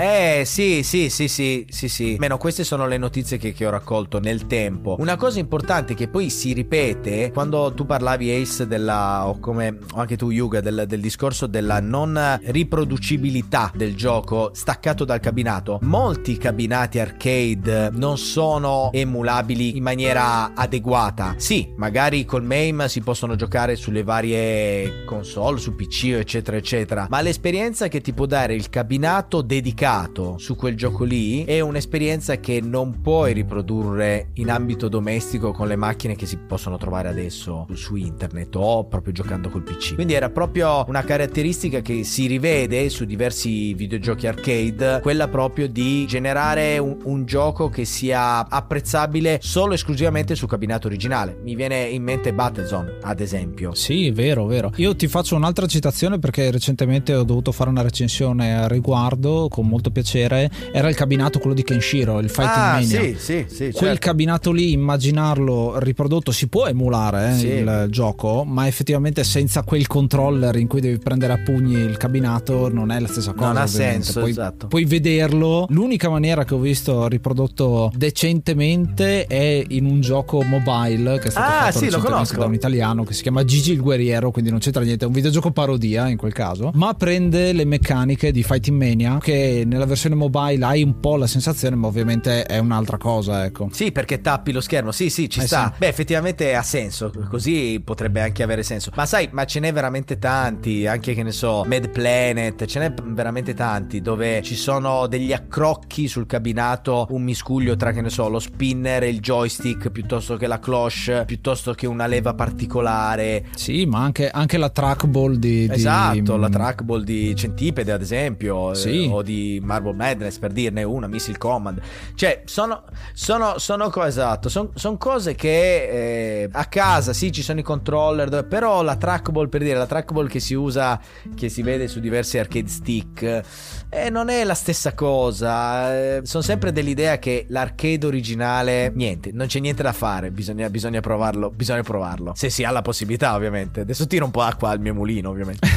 eh, sì, sì, sì, sì, sì, sì. Meno queste sono le notizie che, che ho raccolto nel tempo. Una cosa importante che poi si ripete quando tu parlavi Ace della o come anche tu Yuga del, del discorso della non riproducibilità del gioco staccato dal cabinato. Molti cabinati arcade non sono emulabili in maniera adeguata. Sì, magari col MAME si possono giocare sulle varie console, su PC eccetera eccetera, ma l'esperienza che ti può dare il cabinato dedicato su quel gioco lì è un'esperienza che non puoi riprodurre in ambito domestico con le macchine che si possono trovare adesso su internet o proprio giocando col PC. Quindi era proprio una caratteristica che si rivede su diversi videogiochi arcade, quella proprio di generare un, un gioco che sia apprezzabile solo e esclusivamente sul cabinato originale. Mi viene in mente Battlezone, ad esempio. Sì, vero, vero. Io ti faccio un'altra citazione perché recentemente ho dovuto fare una recensione a riguardo con molto piacere. Era il cabinato quello di Kenshiro, il Fighting ah, Mania. Sì, sì, sì. Quel certo. cabinato lì, immaginarlo riprodotto, si può emulare eh, sì. il gioco, ma effettivamente senza quel controller in cui devi prendere a pugni il cabinato non è la stessa cosa. Non ha ovviamente. senso, puoi, esatto. Puoi vederlo. L'unica maniera che ho visto riprodotto decentemente è in un gioco mobile che è stato ah, fatto sì, recentemente da un italiano che si chiama Gigi il Guerriero, quindi non c'entra niente, è un videogioco parodia in quel caso, ma prende le meccaniche di Fighting Mania che nella versione mobile hai un po' la sensazione, ma ovviamente è un'altra cosa, ecco. Sì, perché tappi lo schermo. Sì, sì, ci eh sta. Sì. Beh, effettivamente ha senso, così potrebbe anche avere senso. Ma sai, ma ce n'è veramente tanti, anche che ne so, Mad Planet, ce n'è veramente tanti dove ci sono degli accrocchi sul cabinato, un miscuglio tra che ne so, lo spinner e il joystick piuttosto che la cloche, piuttosto che una leva particolare. Sì, ma anche, anche la trackball di, di... Esatto, la trackball di Centipede ad esempio, sì. eh, o di Marble Madness per dirne una, Missile Command. Cioè, sono, sono, sono cose, esatto, sono son cose che eh, a casa sì ci sono i controller, però la trackball per dire, la trackball che si usa, che si vede su diversi arcade stick, eh, non è la stessa cosa. Eh, sono sempre dell'idea che l'arcade originale, niente, non c'è niente da fare, bisogna, bisogna provarlo, bisogna provarlo. Se si ha la possibilità ovviamente. Adesso tiro un po' acqua al mio mulino ovviamente.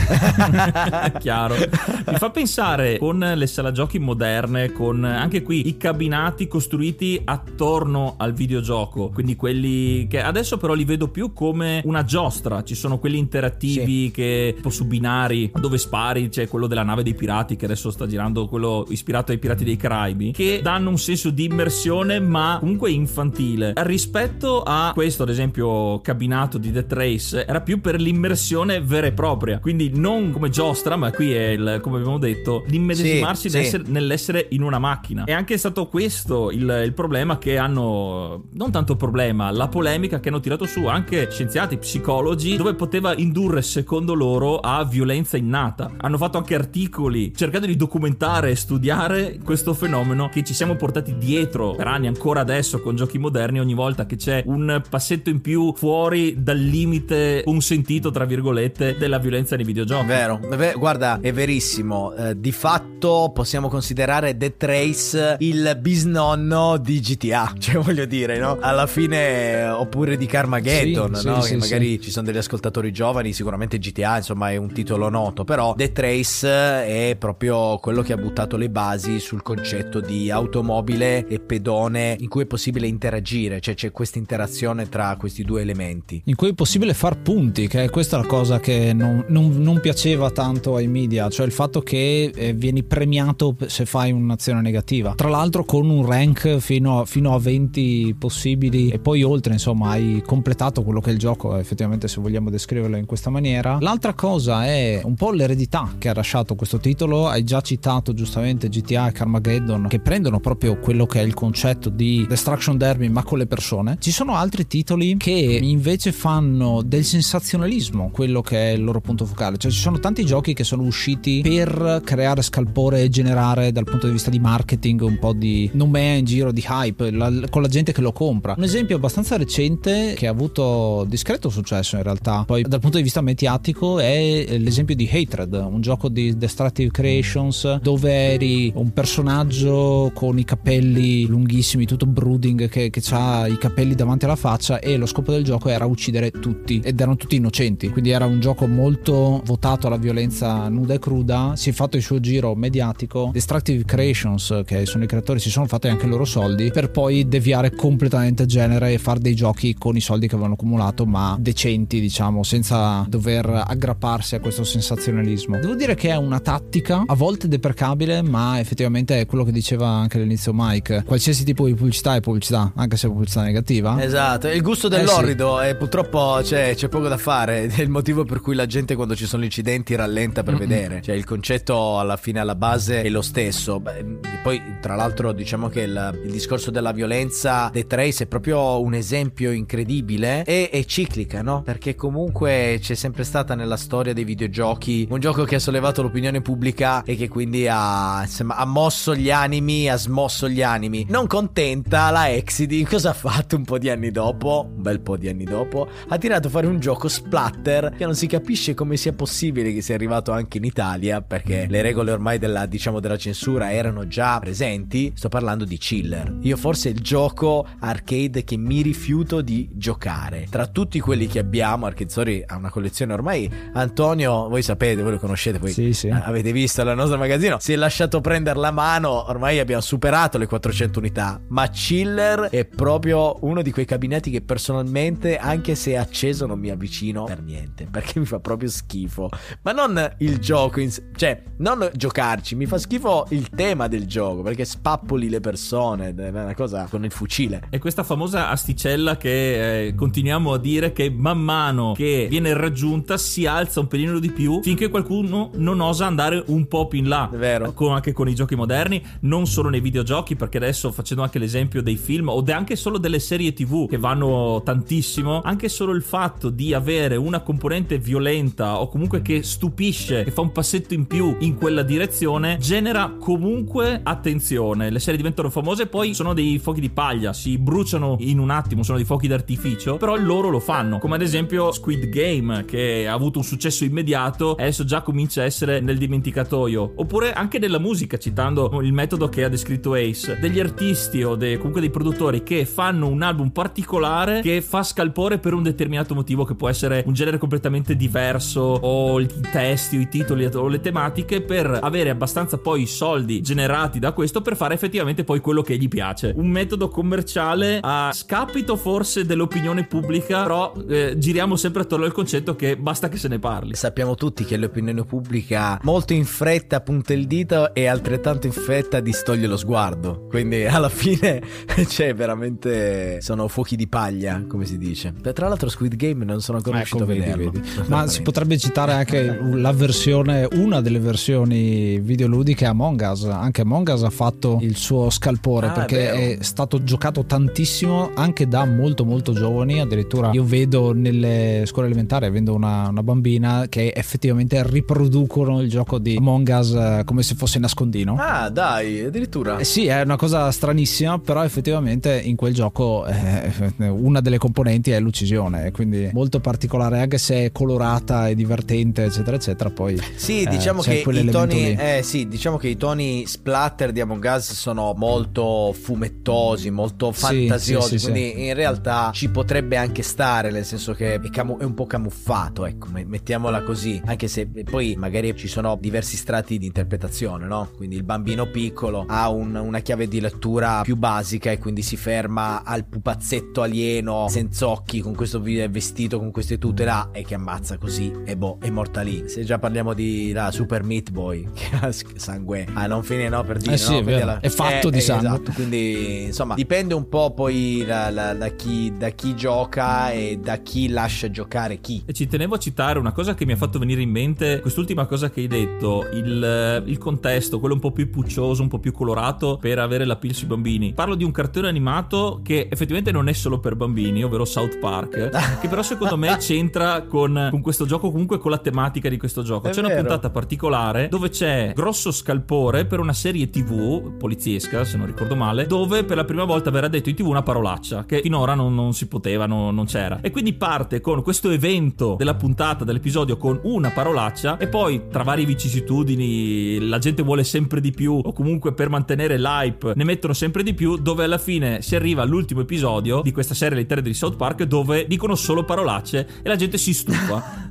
Chiaro. Mi fa pensare con le sala giochi moderne, con anche qui i cabinati costruiti attorno al videogioco, quindi quelli che adesso però li vedo più come una giostra, ci sono quelli interattivi sì. che tipo su binari dove spari, c'è quello della nave dei pirati che adesso sta girando, quello ispirato ai pirati dei Caraibi, che danno un senso di immersione ma comunque infantile. Rispetto a questo, ad esempio, cabinato di Death Race, era più per l'immersione vera e propria, quindi non come giostra, ma qui è il, come abbiamo detto, l'immedesimarsi sì, sì. nell'essere in una macchina. È anche stato questo il, il problema che hanno, non tanto il problema, la polemica che hanno tirato su anche scienziati, psicologi, dove poteva indurre, secondo loro, a violenza innata. Hanno fatto anche articoli cercando di documentare e studiare questo fenomeno che ci siamo portati dietro per anni, ancora adesso con giochi moderni, ogni volta che c'è un passetto in più fuori dal limite consentito, tra virgolette, della violenza nei videogiochi. Vero, guarda, è verissimo. Eh, di fatto possiamo considerare Death Race il bisnonno di GTA, cioè voglio dire, no? Alla fine, oppure di Carmageddon, sì, no? Sì, che sì, magari ci sono degli ascoltatori giovani, sicuramente GTA, insomma, è un titolo noto, però Death Race è proprio quello che ha buttato le basi sul concetto di automobile e pedone in cui è possibile interagire, cioè c'è questa interazione tra questi due elementi. In cui è possibile far punti, che è questa la cosa che non, non, non piaceva tanto ai media, cioè il fatto che eh, vieni premiato se fai un'azione negativa. Tra l'altro con un rank fino a, fino a 20 possibili e poi oltre, insomma, hai completato quello che è il gioco, effettivamente se vogliamo descriverlo in questa maniera. L'altra cosa è un po' l'eredità che ha lasciato questo titolo, hai già citato giustamente GTA e Carmageddon che prendono proprio quello che è il concetto di Destruction Derby ma con le persone. Ci sono altri titoli che invece fanno del sensazionalismo quello che è il loro punto focale, cioè ci sono tanti giochi che sono usciti per creare scalpore e generare dal punto di vista di marketing un po' di nomea in giro giro di hype la, con la gente che lo compra. Un esempio abbastanza recente che ha avuto discreto successo in realtà, poi dal punto di vista mediatico è l'esempio di Hatred, un gioco di Destructive Creations dove eri un personaggio con i capelli lunghissimi, tutto brooding che, che ha i capelli davanti alla faccia e lo scopo del gioco era uccidere tutti ed erano tutti innocenti, quindi era un gioco molto votato alla violenza nuda e cruda, si è fatto il suo giro mediatico, Destructive Creations che sono i creatori si sono fatti anche loro soldi per poi deviare completamente genere e fare dei giochi con i soldi che avevano accumulato ma decenti diciamo senza dover aggrapparsi a questo sensazionalismo. Devo dire che è una tattica a volte deprecabile ma effettivamente è quello che diceva anche all'inizio Mike, qualsiasi tipo di pubblicità è pubblicità, anche se è pubblicità negativa. Esatto, il gusto dell'orrido eh sì. e purtroppo c'è, c'è, poco da fare, è il motivo per cui la gente quando ci sono incidenti rallenta per mm-hmm. vedere, cioè il concetto alla fine alla base è lo stesso. Beh, poi tra l'altro diciamo che il, il discorso della violenza The Trace è proprio un esempio incredibile e è ciclica, no? Perché comunque c'è sempre stata nella storia dei videogiochi un gioco che ha sollevato l'opinione pubblica e che quindi ha, insomma, ha mosso gli animi, ha smosso gli animi. Non contenta la Exidi, cosa ha fatto un po' di anni dopo? Un bel po' di anni dopo, ha tirato fuori un gioco splatter che non si capisce come sia possibile che sia arrivato anche in Italia perché le regole ormai della, diciamo, della censura erano già presenti. Sto parlando di Chiller. Io forse il gioco arcade che mi rifiuto di giocare. Tra tutti quelli che abbiamo, Story ha una collezione ormai. Antonio, voi sapete, voi lo conoscete, voi sì, sì. avete visto il nostro magazzino. Si è lasciato prendere la mano, ormai abbiamo superato le 400 unità. Ma Chiller è proprio uno di quei cabinetti che personalmente, anche se è acceso, non mi avvicino per niente. Perché mi fa proprio schifo. Ma non il gioco, in... cioè, non giocarci, mi fa schifo il tema del gioco. Perché spappoli le persone. È una cosa con il fucile. E questa famosa asticella che eh, continuiamo a dire che man mano che viene raggiunta si alza un pelino di più finché qualcuno non osa andare un po' più in là. È vero. Con, anche con i giochi moderni, non solo nei videogiochi, perché adesso facendo anche l'esempio dei film o anche solo delle serie tv che vanno tantissimo, anche solo il fatto di avere una componente violenta o comunque che stupisce, che fa un passetto in più in quella direzione, genera comunque attenzione. Le serie diventano famose poi sono dei fuochi di paglia, si bruciano in un attimo, sono dei fuochi d'artificio, però loro lo fanno, come ad esempio Squid Game che ha avuto un successo immediato e adesso già comincia a essere nel dimenticatoio, oppure anche nella musica, citando il metodo che ha descritto Ace, degli artisti o de, comunque dei produttori che fanno un album particolare che fa scalpore per un determinato motivo che può essere un genere completamente diverso o i testi o i titoli o le tematiche per avere abbastanza poi soldi generati da questo per fare effettivamente poi quello che gli piace. Un metodo commerciale a scapito forse dell'opinione pubblica, però eh, giriamo sempre attorno al concetto che basta che se ne parli. Sappiamo tutti che l'opinione pubblica molto in fretta punta il dito e altrettanto in fretta distoglie lo sguardo. Quindi alla fine c'è veramente sono fuochi di paglia, come si dice. Tra l'altro Squid Game non sono ancora ecco, riuscito a vederlo. Vedi. Ma si potrebbe citare anche la versione una delle versioni videoludiche Among Us. Anche Among Us ha fatto il suo scalpore ah, perché è, è stato giocato tantissimo anche da molto molto giovani. Addirittura io vedo nelle scuole elementari, avendo una, una bambina, che effettivamente riproducono il gioco di Among Us eh, come se fosse nascondino. Ah, dai, addirittura. Eh sì, è una cosa stranissima, però effettivamente in quel gioco eh, una delle componenti è l'uccisione, quindi molto particolare, anche se è colorata e divertente, eccetera, eccetera. Poi sì, eh, diciamo che i toni, eh, sì, diciamo che i toni splatter di Among Us sono molto fumettosi, molto fantasiosi, sì, sì, quindi sì, in realtà ci potrebbe anche stare, nel senso che è, camu- è un po' camuffato, ecco, mettiamola così, anche se poi magari ci sono diversi strati di interpretazione, no? Quindi il bambino piccolo ha un, una chiave di lettura più basica e quindi si ferma al pupazzetto alieno senza occhi con questo vestito, con queste tute là e che ammazza così e boh, è morta lì. Se già parliamo di la Super Meat Boy che ha sangue, ah non fine no per dire, eh sì, no? È, la... è, fatto eh, di sangue. Esatto, quindi insomma dipende un po' poi da, da, da, chi, da chi gioca e da chi lascia giocare chi. E ci tenevo a citare una cosa che mi ha fatto venire in mente, quest'ultima cosa che hai detto, il, il contesto, quello un po' più puccioso, un po' più colorato per avere la pill sui bambini. Parlo di un cartone animato che effettivamente non è solo per bambini, ovvero South Park, che però secondo me c'entra con, con, questo gioco, comunque con la tematica di questo gioco. È c'è vero. una puntata particolare dove c'è grosso scalpore per una serie tv poliziesca, se non ricordo ricordo male, dove per la prima volta verrà detto in tv una parolaccia che finora non, non si poteva, non, non c'era. E quindi parte con questo evento della puntata, dell'episodio con una parolaccia e poi tra varie vicissitudini la gente vuole sempre di più o comunque per mantenere l'hype ne mettono sempre di più dove alla fine si arriva all'ultimo episodio di questa serie letteraria di South Park dove dicono solo parolacce e la gente si stufa.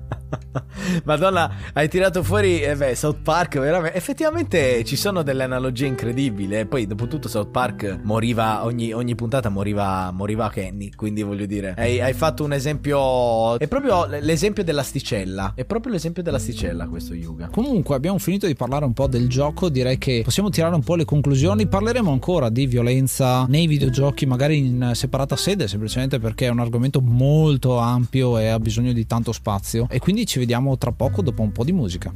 Madonna, hai tirato fuori eh beh, South Park, veramente. Effettivamente ci sono delle analogie incredibili. E poi, dopo tutto, South Park moriva ogni, ogni puntata moriva, moriva Kenny. Quindi voglio dire, hai, hai, fatto un esempio. È proprio l'esempio dell'asticella. È proprio l'esempio dell'asticella, questo Yuga. Comunque, abbiamo finito di parlare un po' del gioco. Direi che possiamo tirare un po' le conclusioni. Parleremo ancora di violenza nei videogiochi, magari in separata sede, semplicemente perché è un argomento molto ampio e ha bisogno di tanto spazio. E quindi ci vediamo tra poco dopo un po' di musica.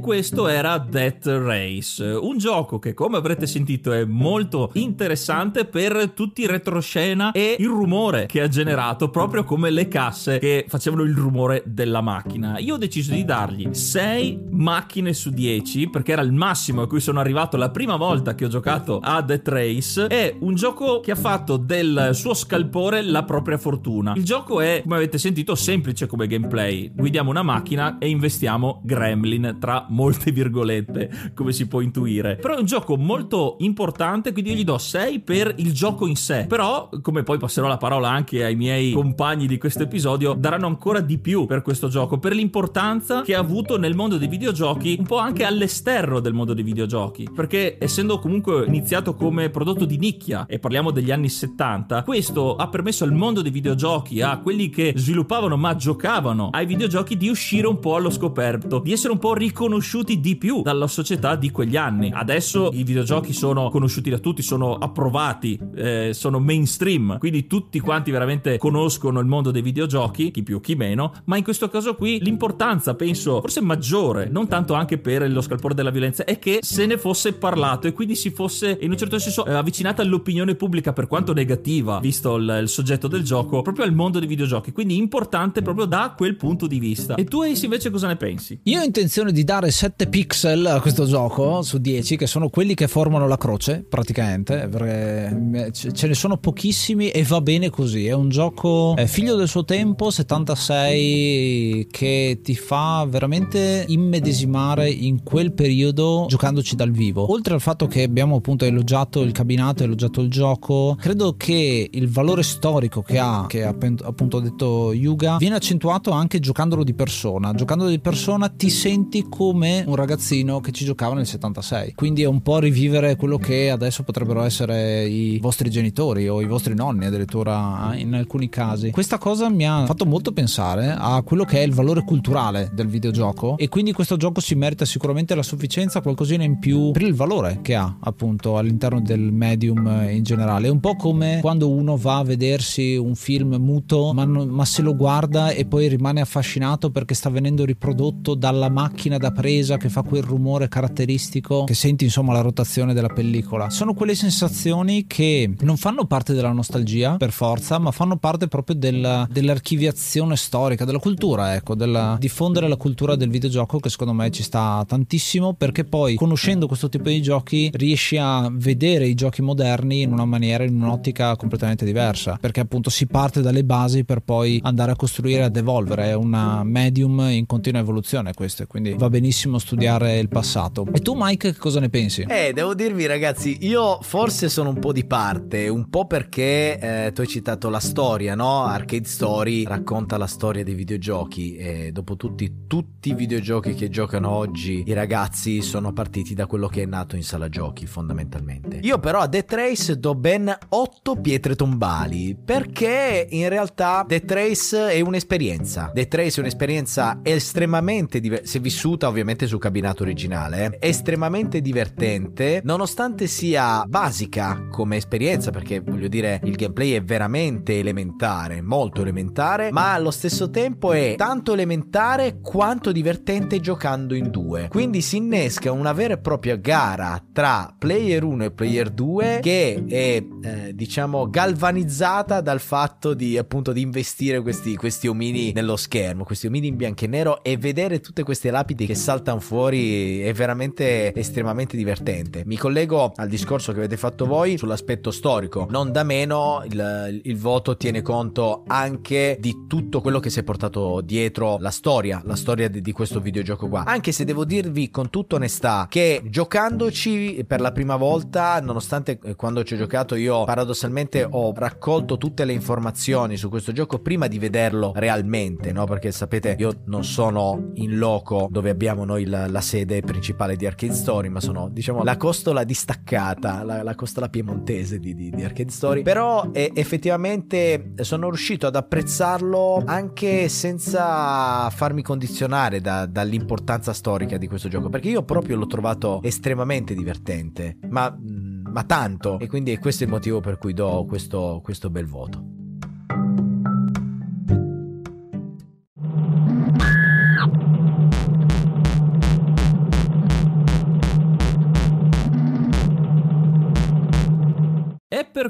Questo era Death Race, un gioco che come avrete sentito è molto interessante per tutti i retroscena e il rumore che ha generato, proprio come le casse che facevano il rumore della macchina. Io ho deciso di dargli 6 macchine su 10 perché era il massimo a cui sono arrivato la prima volta che ho giocato a Death Race. È un gioco che ha fatto del suo scalpore la propria fortuna. Il gioco è, come avete sentito, semplice come gameplay. Guidiamo una macchina e investiamo gremlin tra molte virgolette, come si può intuire. Però è un gioco molto importante, quindi io gli do 6 per il gioco in sé. Però, come poi passerò la parola anche ai miei compagni di questo episodio, daranno ancora di più per questo gioco, per l'importanza che ha avuto nel mondo dei videogiochi, un po' anche all'esterno del mondo dei videogiochi. Perché essendo comunque iniziato come prodotto di nicchia, e parliamo degli anni 70, questo ha permesso al mondo dei videogiochi, a quelli che sviluppavano ma giocavano ai videogiochi, di uscire un po' allo scoperto, di essere un po' riconosciuti conosciuti di più dalla società di quegli anni. Adesso i videogiochi sono conosciuti da tutti, sono approvati, eh, sono mainstream, quindi tutti quanti veramente conoscono il mondo dei videogiochi, chi più chi meno, ma in questo caso qui l'importanza, penso, forse maggiore, non tanto anche per lo scalpore della violenza, è che se ne fosse parlato e quindi si fosse in un certo senso eh, avvicinata all'opinione pubblica per quanto negativa, visto il, il soggetto del gioco, proprio al mondo dei videogiochi, quindi importante proprio da quel punto di vista. E tu Ace invece cosa ne pensi? Io ho intenzione di dare 7 pixel a questo gioco su 10, che sono quelli che formano la croce praticamente, perché ce ne sono pochissimi e va bene così. È un gioco figlio del suo tempo, 76, che ti fa veramente immedesimare in quel periodo giocandoci dal vivo. Oltre al fatto che abbiamo appunto elogiato il cabinato, elogiato il gioco, credo che il valore storico che ha, che ha appunto detto Yuga, viene accentuato anche giocandolo di persona. Giocandolo di persona ti senti come un ragazzino che ci giocava nel 76. Quindi è un po' rivivere quello che adesso potrebbero essere i vostri genitori o i vostri nonni, addirittura in alcuni casi. Questa cosa mi ha fatto molto pensare a quello che è il valore culturale del videogioco e quindi questo gioco si merita sicuramente la sufficienza, qualcosina in più per il valore che ha appunto all'interno del medium in generale. È un po' come quando uno va a vedersi un film muto ma, ma se lo guarda e poi rimane affascinato perché sta venendo riprodotto dalla macchina da presa che fa quel rumore caratteristico che senti insomma la rotazione della pellicola. Sono quelle sensazioni che non fanno parte della nostalgia per forza, ma fanno parte proprio della, dell'archiviazione storica, della cultura, ecco, della diffondere la cultura del videogioco che secondo me ci sta tantissimo perché poi conoscendo questo tipo di giochi riesci a vedere i giochi moderni in una maniera, in un'ottica completamente diversa, perché appunto si parte dalle basi per poi andare a costruire, ad evolvere, è una medium in continua evoluzione questo, quindi va benissimo studiare studiare il passato. E tu, Mike, cosa ne pensi? Eh, devo dirvi, ragazzi, io forse sono un po' di parte, un po' perché eh, tu hai citato la storia, no? Arcade Story racconta la storia dei videogiochi e dopo tutti, tutti i videogiochi che giocano oggi i ragazzi sono partiti da quello che è nato in sala giochi, fondamentalmente. Io però a Death Race do ben 8 pietre tombali, perché in realtà Death Race è un'esperienza. Death Race è un'esperienza estremamente diversa, se vissuta ovviamente su cabinato originale. È estremamente divertente, nonostante sia basica come esperienza, perché voglio dire, il gameplay è veramente elementare, molto elementare, ma allo stesso tempo è tanto elementare quanto divertente giocando in due. Quindi si innesca una vera e propria gara tra player 1 e player 2 che è eh, diciamo galvanizzata dal fatto di appunto di investire questi, questi omini nello schermo, questi omini in bianco e nero e vedere tutte queste lapidi che saltano fuori è veramente estremamente divertente. Mi collego al discorso che avete fatto voi sull'aspetto storico. Non da meno il, il voto tiene conto anche di tutto quello che si è portato dietro la storia, la storia di, di questo videogioco qua. Anche se devo dirvi con tutta onestà che giocandoci per la prima volta, nonostante eh, quando ci ho giocato io paradossalmente ho raccolto tutte le informazioni su questo gioco prima di vederlo realmente, no? Perché sapete, io non sono in loco dove abbiamo noi la, la sede principale di Arcade Story, ma sono diciamo la costola distaccata, la, la costola piemontese di, di, di Arcade Story. Però eh, effettivamente sono riuscito ad apprezzarlo anche senza farmi condizionare da, dall'importanza storica di questo gioco, perché io proprio l'ho trovato estremamente divertente, ma, ma tanto, e quindi questo è il motivo per cui do questo, questo bel voto.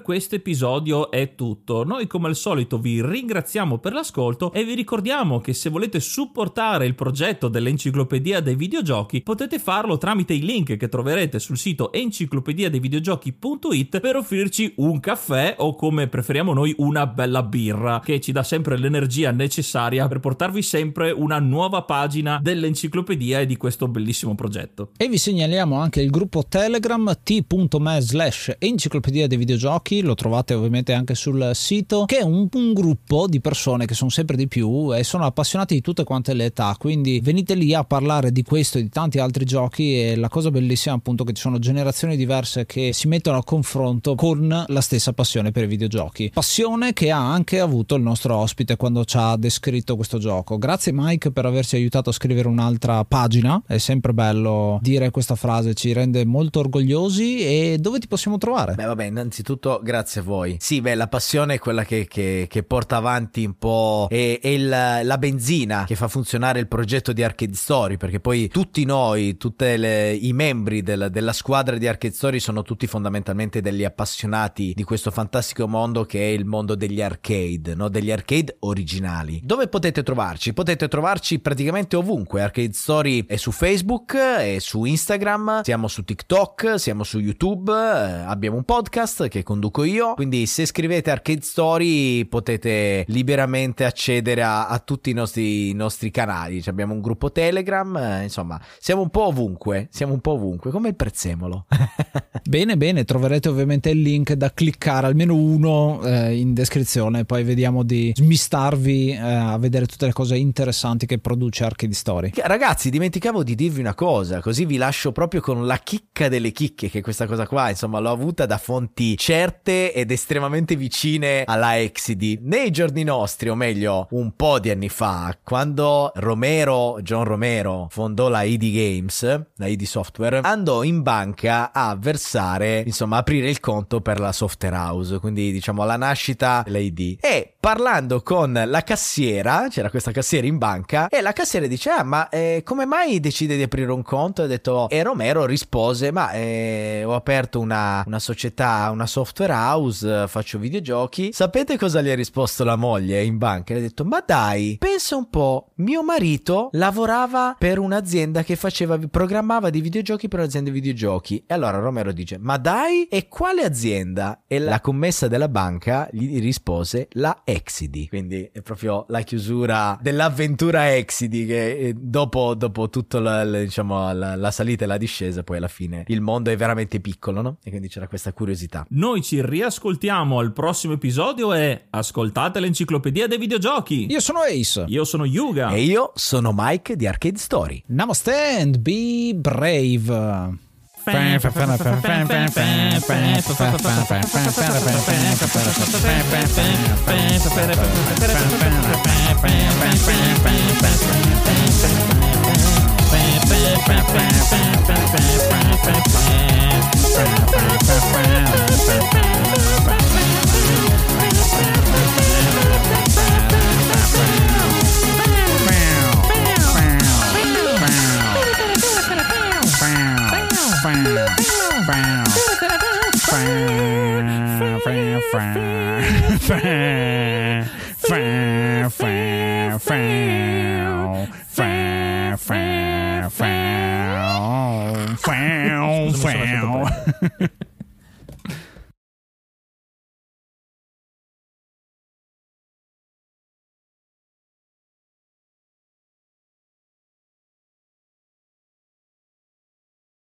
Questo episodio è tutto. Noi come al solito vi ringraziamo per l'ascolto e vi ricordiamo che se volete supportare il progetto dell'enciclopedia dei videogiochi potete farlo tramite i link che troverete sul sito enciclopediadeivideogiochi.it per offrirci un caffè o come preferiamo noi una bella birra che ci dà sempre l'energia necessaria per portarvi sempre una nuova pagina dell'enciclopedia e di questo bellissimo progetto. E vi segnaliamo anche il gruppo Telegram t.me slash enciclopedia dei videogiochi giochi, lo trovate ovviamente anche sul sito, che è un, un, gruppo di persone che sono sempre di più e sono appassionati di tutte quante le età, quindi venite lì a parlare di questo e di tanti altri giochi e la cosa bellissima appunto che ci sono generazioni diverse che si mettono a confronto con la stessa passione per i videogiochi. Passione che ha anche avuto il nostro ospite quando ci ha descritto questo gioco. Grazie Mike per averci aiutato a scrivere un'altra pagina, è sempre bello dire questa frase, ci rende molto orgogliosi e dove ti possiamo trovare? Beh vabbè, innanzitutto grazie a voi. Sì, beh, la passione è quella che, che, che porta avanti un po'. È, è il, la benzina che fa funzionare il progetto di Arcade Story. Perché poi tutti noi, tutti i membri del, della squadra di Arcade Story sono tutti fondamentalmente degli appassionati di questo fantastico mondo che è il mondo degli arcade, no? degli arcade originali. Dove potete trovarci? Potete trovarci praticamente ovunque. Arcade Story è su Facebook, è su Instagram, siamo su TikTok, siamo su YouTube, eh, abbiamo un podcast che conduco io. Quindi se scrivete Arcade Story potete liberamente accedere a, a tutti i nostri, i nostri canali. Cioè abbiamo un gruppo Telegram, eh, insomma, siamo un po' ovunque, siamo un po' ovunque, come il prezzemolo. bene, bene, troverete ovviamente il link da cliccare, almeno uno eh, in descrizione, poi vediamo di smistarvi eh, a vedere tutte le cose interessanti che produce Arcade Story. Ragazzi, dimenticavo di dirvi una cosa, così vi lascio proprio con la chicca delle chicche, che questa cosa qua, insomma, l'ho avuta da fonti certe certe ed estremamente vicine alla Exidi. Nei giorni nostri, o meglio, un po' di anni fa, quando Romero, John Romero, fondò la ID Games, la ID Software, andò in banca a versare, insomma, aprire il conto per la software house, quindi diciamo la nascita dell'ID. E parlando con la cassiera, c'era questa cassiera in banca, e la cassiera dice, ah, ma eh, come mai decide di aprire un conto? E, detto, e Romero rispose, ma eh, ho aperto una, una società, una software house, faccio videogiochi. Sapete cosa gli ha risposto la moglie in banca? Le ha detto: Ma dai, pensa un po', mio marito lavorava per un'azienda che faceva, programmava dei videogiochi per un'azienda di videogiochi. E allora Romero dice: Ma dai, e quale azienda? E la commessa della banca gli rispose: La Exidi. Quindi è proprio la chiusura dell'avventura Exidi. Che eh, dopo, dopo tutta la, diciamo, la, la salita e la discesa, poi alla fine il mondo è veramente piccolo, no? E quindi c'era questa curiosità. Noi ci riascoltiamo al prossimo episodio e ascoltate l'enciclopedia dei videogiochi. Io sono Ace. Io sono Yuga. E io sono Mike di Arcade Story. Namaste and be brave. Fow, fow, fow. Yeah.